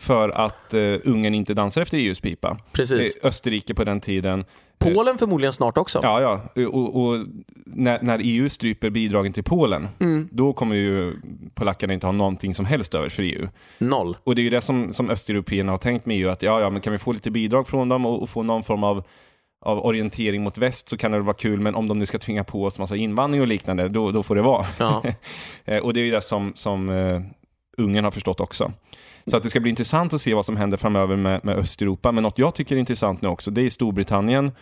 För att eh, Ungern inte dansar efter EUs pipa. precis. Eh, Österrike på den tiden Polen förmodligen snart också. Ja, ja. Och, och när, när EU stryper bidragen till Polen, Mm. då kommer ju polackerna inte ha någonting som helst över för EU. Noll. Och det är ju det som, som östeuropeerna har tänkt med EU, att ja, ja, men kan vi få lite bidrag från dem och, och få någon form av, av orientering mot väst så kan det vara kul, men om de nu ska tvinga på oss massa invandring och liknande, då, då får det vara. Ja. Eh, och det är ju det som, som eh, Ungern har förstått också. Så att det ska bli intressant att se vad som händer framöver med, med Östeuropa. Men något jag tycker är intressant nu också, det är Storbritannien.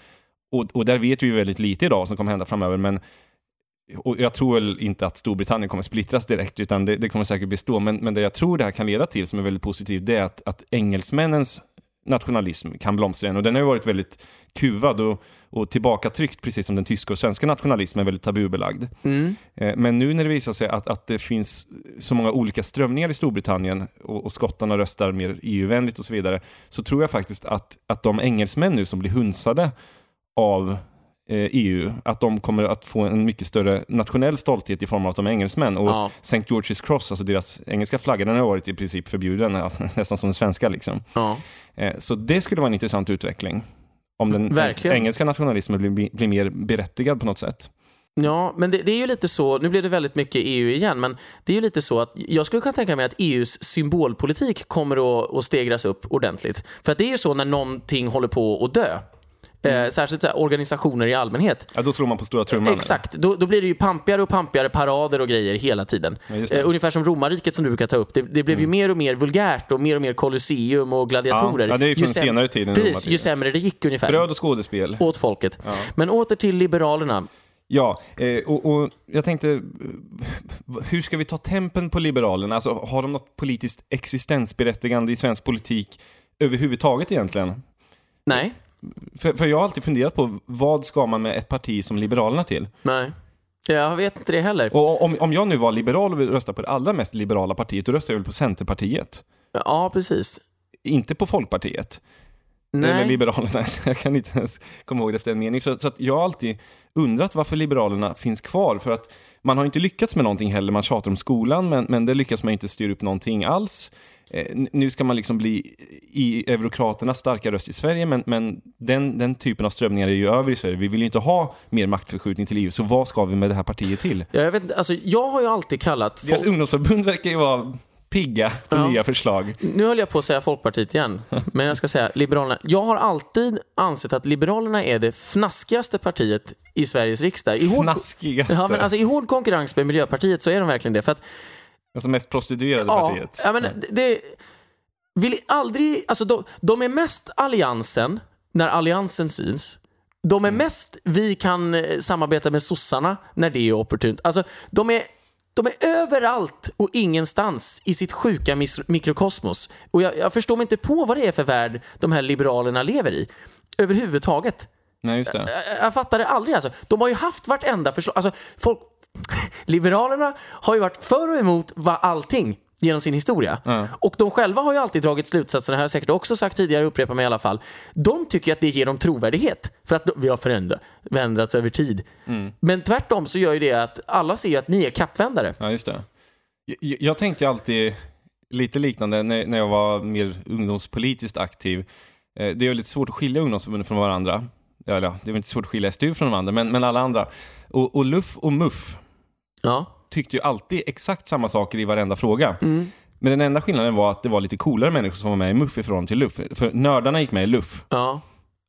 Och, och där vet vi ju väldigt lite idag vad som kommer hända framöver. Men och jag tror väl inte att Storbritannien kommer splittras direkt, utan det, det kommer säkert bestå. Men, men det jag tror det här kan leda till, som är väldigt positivt, det är att, att engelsmännens nationalism kan blomstra igen. Och den har ju varit väldigt kuvad och, och tillbakatryckt, precis som den tyska och svenska nationalismen är väldigt tabubelagd. Mm. Eh, Men nu när det visar sig att, att det finns så många olika strömningar i Storbritannien och, och skottarna röstar mer EU-vänligt och så vidare, så tror jag faktiskt att, att de engelsmän nu som blir hunsade av EU, att de kommer att få en mycket större nationell stolthet i form av att de är engelsmän. Och Ja. St. George's Cross, alltså deras engelska flagga, den har varit i princip förbjuden, nästan som den svenska. Liksom. Ja. Eh, Så det skulle vara en intressant utveckling. Om den Verkligen. engelska nationalismen blir, blir, blir mer berättigad på något sätt. Ja, men det, det är ju lite så, nu blev det väldigt mycket EU igen, men det är ju lite så att jag skulle kunna tänka mig att EUs symbolpolitik kommer att, att stegras upp ordentligt. För att det är ju så när någonting håller på att dö. Eh, särskilt så här, organisationer i allmänhet. Ja, då slår man på stora trumman. Exakt, då, då blir det ju pampigare och pampigare parader och grejer hela tiden. Ja. Eh, ungefär som romarriket som du brukar ta upp. Det, det blev ju mer och mer vulgärt och mer och mer kolosseum och gladiatorer. Ja, ja, det är ju från säm- senare tid än Precis, ju sämre det gick ungefär. Bröd och skådespel. Åt folket. Men åter till Liberalerna. Ja, eh, och, och jag tänkte, hur ska vi ta tempen på Liberalerna? Alltså, har de något politiskt existensberättigande i svensk politik överhuvudtaget egentligen? Nej, För, för jag har alltid funderat på, vad ska man med ett parti som Liberalerna till? nej. Jag vet inte det heller. Och om, om jag nu var liberal och vill rösta på det allra mest liberala partiet, då röstar jag väl på Centerpartiet. Ja, precis. Inte på Folkpartiet. Eller Nej. Liberalerna, jag kan inte ens komma ihåg det efter en mening. Så, så att jag har alltid undrat varför Liberalerna finns kvar. För att man har inte lyckats med någonting heller. Man tjatar om skolan, men, men det lyckas man inte styra upp någonting alls. Eh, nu ska man liksom bli i eurokraternas starka röst i Sverige, men, men den, den typen av strömningar är ju över i Sverige. Vi vill ju inte ha mer maktförskjutning till EU, så vad ska vi med det här partiet till? Ja, Jag, vet, alltså, jag har ju alltid kallat... Deras Folk... ungdomsförbund verkar ju vara pigga på Ja. nya förslag. Nu höll jag på att säga Folkpartiet igen, men jag ska säga Liberalerna. Jag har alltid ansett att Liberalerna är det fnaskigaste partiet i Sveriges riksdag. I hård, Fnaskigaste. ja, men alltså, I hård konkurrens med Miljöpartiet så är de verkligen det. För att, Alltså mest prostituerade ja, partiet. ja, men det, det vill aldrig, alltså, de, de är mest alliansen när alliansen syns. De är mest vi kan eh, samarbeta med sossarna när det är opportunt. Alltså, de är de är överallt och ingenstans i sitt sjuka mikrokosmos. Och jag, jag förstår mig inte på vad det är för värld de här liberalerna lever i. Överhuvudtaget. Nej, just det. Jag, jag fattar det aldrig alltså. De har ju haft vartenda förslag. Alltså, folk... Liberalerna har ju varit för och emot va- allting genom sin historia. Och de själva har ju alltid dragit slutsatser, det här har jag säkert också sagt tidigare, upprepar mig i alla fall. De tycker att det ger dem trovärdighet för att de, vi har förändrat, förändrats över tid. Men tvärtom så gör ju det att alla ser ju att ni är kappvändare. Ja, just det. Jag, jag tänkte alltid lite liknande när, när jag var mer ungdomspolitiskt aktiv. Eh, Det är ju lite svårt att skilja ungdomsförbunden från varandra. Eller ja, det är väl inte svårt att skilja SDU från de andra, men, men alla andra. Och, och LUF och MUF Ja. tyckte ju alltid exakt samma saker i varenda fråga. Men den enda skillnaden var att det var lite coolare människor som var med i MUF i förhållande till LUF. För nördarna gick med i LUF. Ja.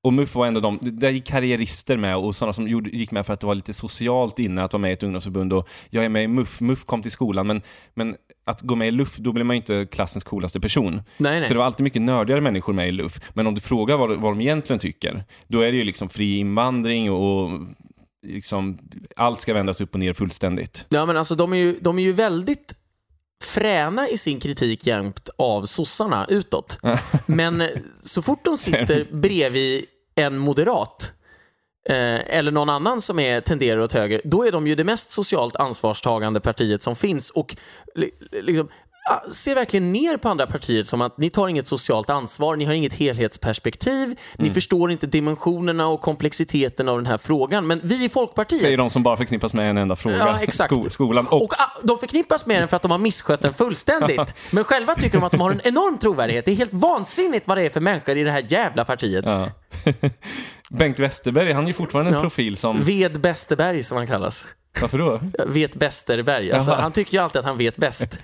Och MUF var ändå de, där gick karriärister med och sådana som gjorde, gick med för att det var lite socialt inne att vara med i ett ungdomsförbund och jag är med i MUF, MUF kom till skolan men, men att gå med i LUF, då blir man ju inte klassens coolaste person. Nej, nej. Så det var alltid mycket nördigare människor med i LUF. Men om du frågar vad, vad de egentligen tycker, då är det ju liksom fri invandring och liksom allt ska vändas upp och ner fullständigt. Ja, men alltså de är ju, de är ju väldigt fräna i sin kritik jämt av sossarna utåt. Men så fort de sitter bredvid en moderat eh, eller någon annan som är, tenderar åt höger, då är de ju det mest socialt ansvarstagande partiet som finns och li, liksom, ser verkligen ner på andra partier som att ni tar inget socialt ansvar, ni har inget helhetsperspektiv, ni förstår inte dimensionerna och komplexiteten av den här frågan. Men vi i Folkpartiet Säger de som bara förknippas med en enda fråga. Ja, exakt. Sko- skolan. Och, och ah, de förknippas med den för att de har misskött den fullständigt. Men själva tycker de att de har en enorm trovärdighet. Det är helt vansinnigt vad det är för människor i det här jävla partiet. ja. Bengt Westerberg, han är ju fortfarande en Ja. profil som... Ved Besterberg som han kallas. Varför då? Vet Besterberg. Alltså, han tycker ju alltid att han vet bäst.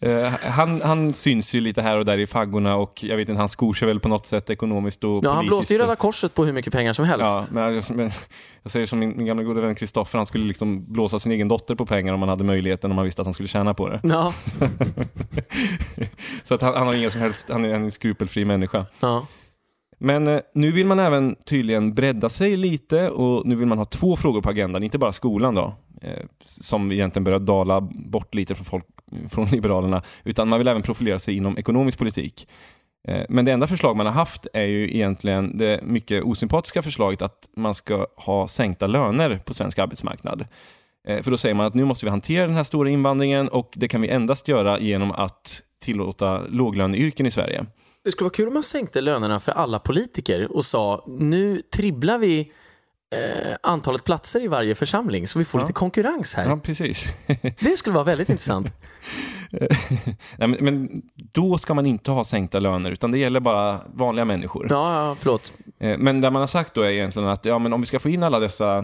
Eh, han, han syns ju lite här och där i faggorna och jag vet inte, han skor sig väl på något sätt ekonomiskt och Ja, han politiskt. blåste ju Röda Korset på hur mycket pengar som helst. Ja, men, jag- men jag säger som min, min gamla goda vän Kristoffer, han skulle liksom blåsa sin egen dotter på pengar om han hade möjligheten, om han visste att han skulle tjäna på det. Ja, Så att han, han har ingen som helst, han är en skrupelfri människa. ja. Men eh, nu vill man även tydligen bredda sig lite och nu vill man ha två frågor på agendan, inte bara skolan då, Eh, som egentligen börjar dala bort lite från, folk, från Liberalerna, utan man vill även profilera sig inom ekonomisk politik. Eh, Men det enda förslag man har haft är ju egentligen det mycket osympatiska förslaget att man ska ha sänkta löner på svensk arbetsmarknad. Eh, För då säger man att nu måste vi hantera den här stora invandringen och det kan vi endast göra genom att tillåta låglöneyrken i Sverige. Det skulle vara kul om man sänkte lönerna för alla politiker och sa nu tribblar vi eh, antalet platser i varje församling så vi får Ja. lite konkurrens här. Ja, precis. Det skulle vara väldigt intressant. Nej, men, men då ska man inte ha sänkta löner, utan det gäller bara vanliga människor. Ja, ja, förlåt. Eh, Men det man har sagt då är egentligen att ja, men om vi ska få in alla dessa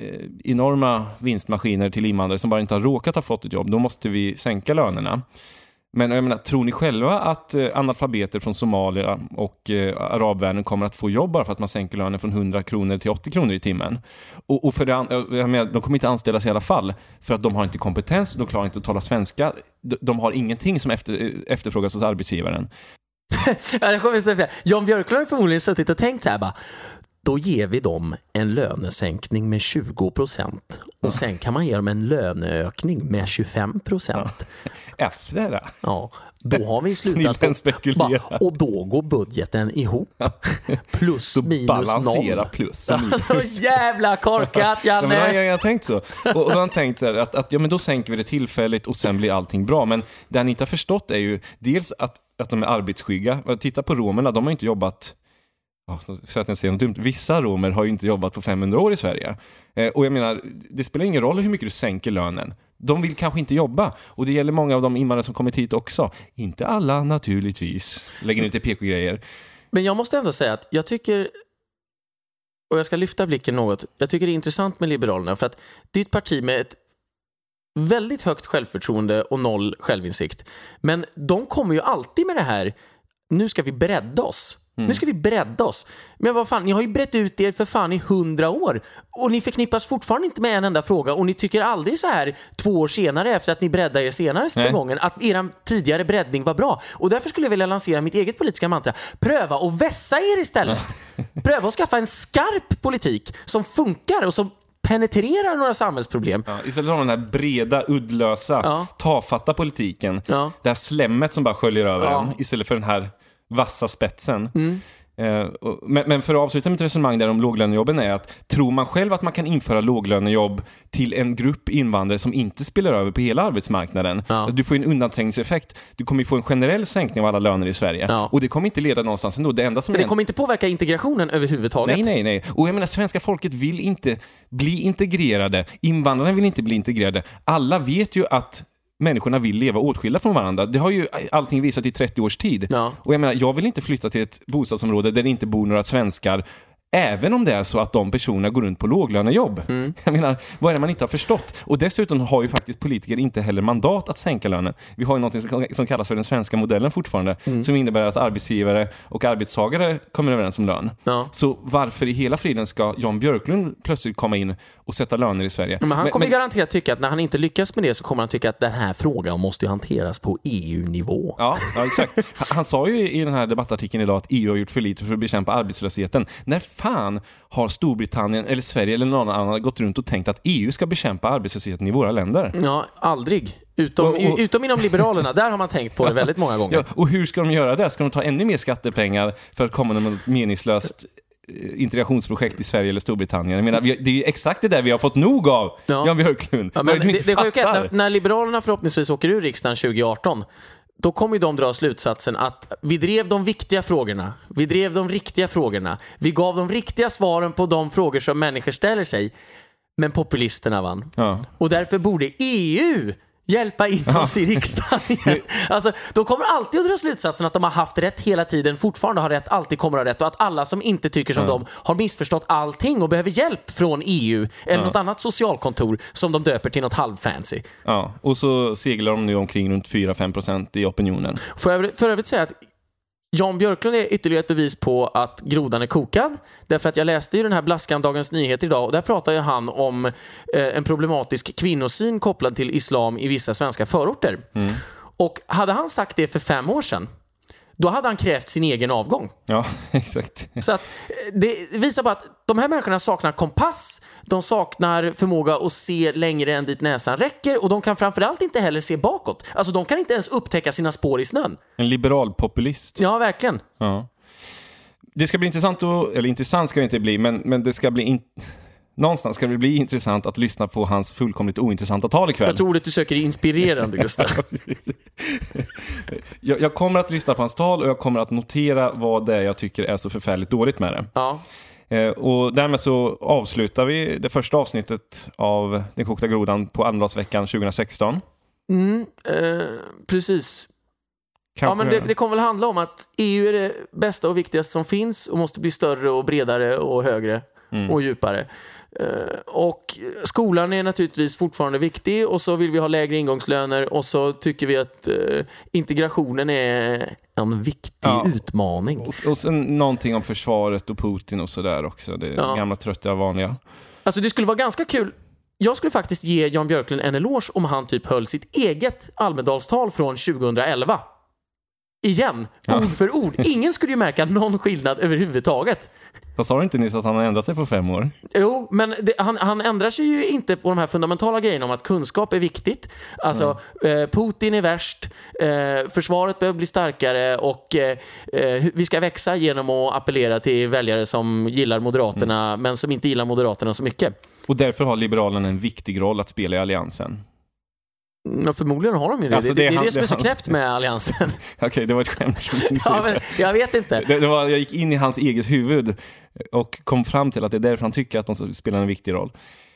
eh, enorma vinstmaskiner till invandrare som bara inte har råkat ha fått ett jobb, då måste vi sänka lönerna. Men jag menar, tror ni själva att eh, analfabeter från Somalia och eh, arabvärlden kommer att få jobb bara för att man sänker lönen från 100 kronor till 80 kronor i timmen? Och, och för det, eh, jag menar, de kommer inte anställas i alla fall för att de har inte kompetens, de klarar inte att tala svenska, de, de har ingenting som efter, eh, efterfrågas hos arbetsgivaren. Ja, jag kommer att säga, Jan Björklund har förmodligen suttit och tänkt så här bara. Då ger vi dem en lönesänkning med 20 procent och sen kan man ge dem en löneökning med 25 procent. Efter det? Ja, då har vi slutat. Bara, och då går budgeten ihop. Plus Så minus balansera noll. plus och minus. jävla korkat Ja, men då Janne! jag, jag har tänkt så. Och, och då har han tänkt så här, att, att ja, men då sänker vi det tillfälligt och sen blir allting bra. Men det han inte har förstått är ju dels att, att de är arbetsskygga. Titta på romerna, de har inte jobbat så att jag säger något dumt. Vissa romer har ju inte jobbat på 500 år i Sverige. Eh, och jag menar, det spelar ingen roll hur mycket du sänker lönen. De vill kanske inte jobba. Och det gäller många av de invandrare som kommit hit också. Inte alla naturligtvis. Lägger inte PK-grejer. Men jag måste ändå säga att jag tycker, och jag ska lyfta blicken något, jag tycker det är intressant med Liberalerna för att det är ett parti med ett väldigt högt självförtroende och noll självinsikt. Men de kommer ju alltid med det här, nu ska vi bredda oss. Nu ska vi bredda oss. Men vad fan, ni har ju brett ut er för fan i hundra år. Och ni förknippas fortfarande inte med en enda fråga och ni tycker aldrig så här två år senare efter att ni breddade er senaste Nej. gången att er tidigare breddning var bra. Och därför skulle jag vilja lansera mitt eget politiska mantra. Pröva att vässa er istället. Pröva att skaffa en skarp politik som funkar och som penetrerar några samhällsproblem. Ja, istället för den här breda, uddlösa, Ja. tafatta politiken. Ja. Det här slemmet som bara sköljer över Ja. Mm. en istället för den här vassa spetsen. Eh, och, men, för att avsluta mitt resonemang där om låglönejobben är att tror man själv att man kan införa låglönejobb till en grupp invandrare som inte spelar över på hela arbetsmarknaden. Ja. Alltså, du får en undanträngningseffekt. Du kommer få en generell sänkning av alla löner i Sverige. Ja. Och det kommer inte leda någonstans ändå. Det enda som Men det händer- kommer inte påverka integrationen överhuvudtaget. Nej, nej, nej. Och jag menar, svenska folket vill inte bli integrerade. Invandrarna vill inte bli integrerade. Alla vet ju att människorna vill leva åtskilda från varandra. Det har ju allting visat i 30 års tid. Ja. Och jag menar, jag vill inte flytta till ett bostadsområde där det inte bor några svenskar Även om det är så att de personerna går runt på låglönejobb. Mm. Jag menar, vad är det man inte har förstått? Och dessutom har ju faktiskt politiker inte heller mandat att sänka lönen. Vi har ju något som- kallas för den svenska modellen fortfarande, Mm. som innebär att arbetsgivare och arbetstagare kommer överens om lön. Ja. Så varför i hela friden ska Jan Björklund plötsligt komma in och sätta löner i Sverige? Men han kommer ju garanterat tycka att när han inte lyckas med det så kommer han tycka att den här frågan måste hanteras på EU-nivå. Ja, ja, exakt. Han, han sa ju i den här debattartikeln idag att EU har gjort för lite för att bekämpa arbetslösheten. När fan har Storbritannien, eller Sverige eller någon annan gått runt och tänkt att EU ska bekämpa arbetslösheten i våra länder? Ja, aldrig. Utom, Och- och- utom inom Liberalerna, där har man tänkt på det väldigt många gånger. Ja, och hur ska de göra det? Ska de ta ännu mer skattepengar för att komma med något meningslöst eh, integrationsprojekt i Sverige eller Storbritannien? Jag menar, det är ju exakt det där vi har fått nog av, Ja. Jan Björklund. Ja, men det det, det fattar? när, när Liberalerna förhoppningsvis åker ur riksdagen 2018, då kommer ju de dra slutsatsen att vi drev de viktiga frågorna. Vi drev de riktiga frågorna. Vi gav de riktiga svaren på de frågor som människor ställer sig. Men populisterna vann. Ja. Och därför borde EU hjälpa in oss i riksdagen. Alltså, de kommer alltid att dra slutsatsen att de har haft rätt hela tiden, fortfarande har rätt, alltid kommer att ha rätt och att alla som inte tycker som dem har missförstått allting och behöver hjälp från EU eller något annat socialkontor som de döper till något halvfancy. Ja, och så seglar de nu omkring runt 4-5% i opinionen. Får jag för övrigt säga att Jan Björklund är ytterligare ett bevis på att grodan är kokad. Därför att jag läste ju den här blaskan Dagens Nyheter idag och där pratar ju han om eh, en problematisk kvinnosyn kopplad till islam i vissa svenska förorter. Och hade han sagt det för fem år sedan, då hade han krävt sin egen avgång. Ja, exakt. Så att eh, det visar bara att de här människorna saknar kompass, de saknar förmåga att se längre än dit näsan räcker och de kan framförallt inte heller se bakåt. Alltså de kan inte ens upptäcka sina spår i snön. En liberal populist. Ja, verkligen. Ja. Det ska bli intressant, att, eller intressant ska det inte bli, men, men det ska bli... In, någonstans ska det bli intressant att lyssna på hans fullkomligt ointressanta tal ikväll. Jag tror ordet du söker är inspirerande, Gustav. jag, jag kommer att lyssna på hans tal och jag kommer att notera vad det är jag tycker är så förfärligt dåligt med det. Ja. Eh, och därmed så avslutar vi det första avsnittet av Den kokta grodan på Almedalsveckan 2016. Mm, eh, precis. Ja, Kanske- men det, det kommer väl handla om att EU är det bästa och viktigaste som finns och måste bli större och bredare och högre och djupare. Eh, och skolan är naturligtvis fortfarande viktig och så vill vi ha lägre ingångslöner och så tycker vi att eh, integrationen är en viktig Ja. utmaning. Och, och sen någonting om försvaret och Putin och sådär också. Det Ja. gamla trötta vanliga. Alltså det skulle vara ganska kul. Jag skulle faktiskt ge Jan Björklund en eloge om han typ höll sitt eget Almedalstal från 2011. Igen, Ja. ord för ord. Ingen skulle ju märka någon skillnad överhuvudtaget. Jag sa du inte nyss att han har ändrat sig på fem år? Jo, men det, han, han ändrar sig ju inte på de här fundamentala grejerna om att kunskap är viktigt. Alltså, eh, Putin är värst, eh, försvaret behöver bli starkare och eh, eh, vi ska växa genom att appellera till väljare som gillar Moderaterna, men som inte gillar Moderaterna så mycket. Och därför har Liberalerna en viktig roll att spela i Alliansen. Ja, förmodligen har de ju det. Alltså, det, det är han- det som är så hans- knäppt med Alliansen. Okej, det var ett skämt ja, men jag vet inte. Det, det var, jag gick in i hans eget huvud och kom fram till att det är därför han tycker att de spelar en viktig roll.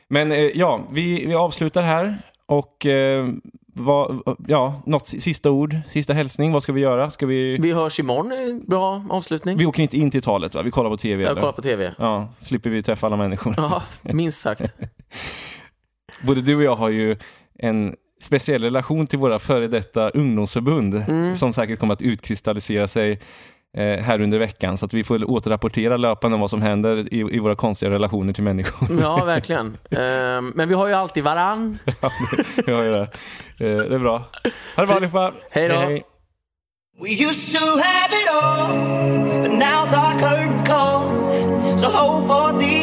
Men eh, ja, vi, vi avslutar här och eh, vad, ja, något si- sista ord, sista hälsning, vad ska vi göra? Ska vi... Vi hörs imorgon, eh, bra avslutning. Vi åker inte in till talet va? Vi kollar på TV Jag kollar på TV. Ja, slipper vi träffa alla människor. Ja, minst sagt. både du och jag har ju en speciell relation till våra före detta ungdomsförbund som säkert kommer att utkristallisera sig eh, här under veckan. Så att vi får återrapportera löpande om vad som händer i, i våra konstiga relationer till människor. Ja, verkligen. Ehm, Men vi har ju alltid varann. Vi har ju det. Eh, det är bra. Ha det bra allihopa. Hej då. We used to have it all, but now's our curtain call. So hold for the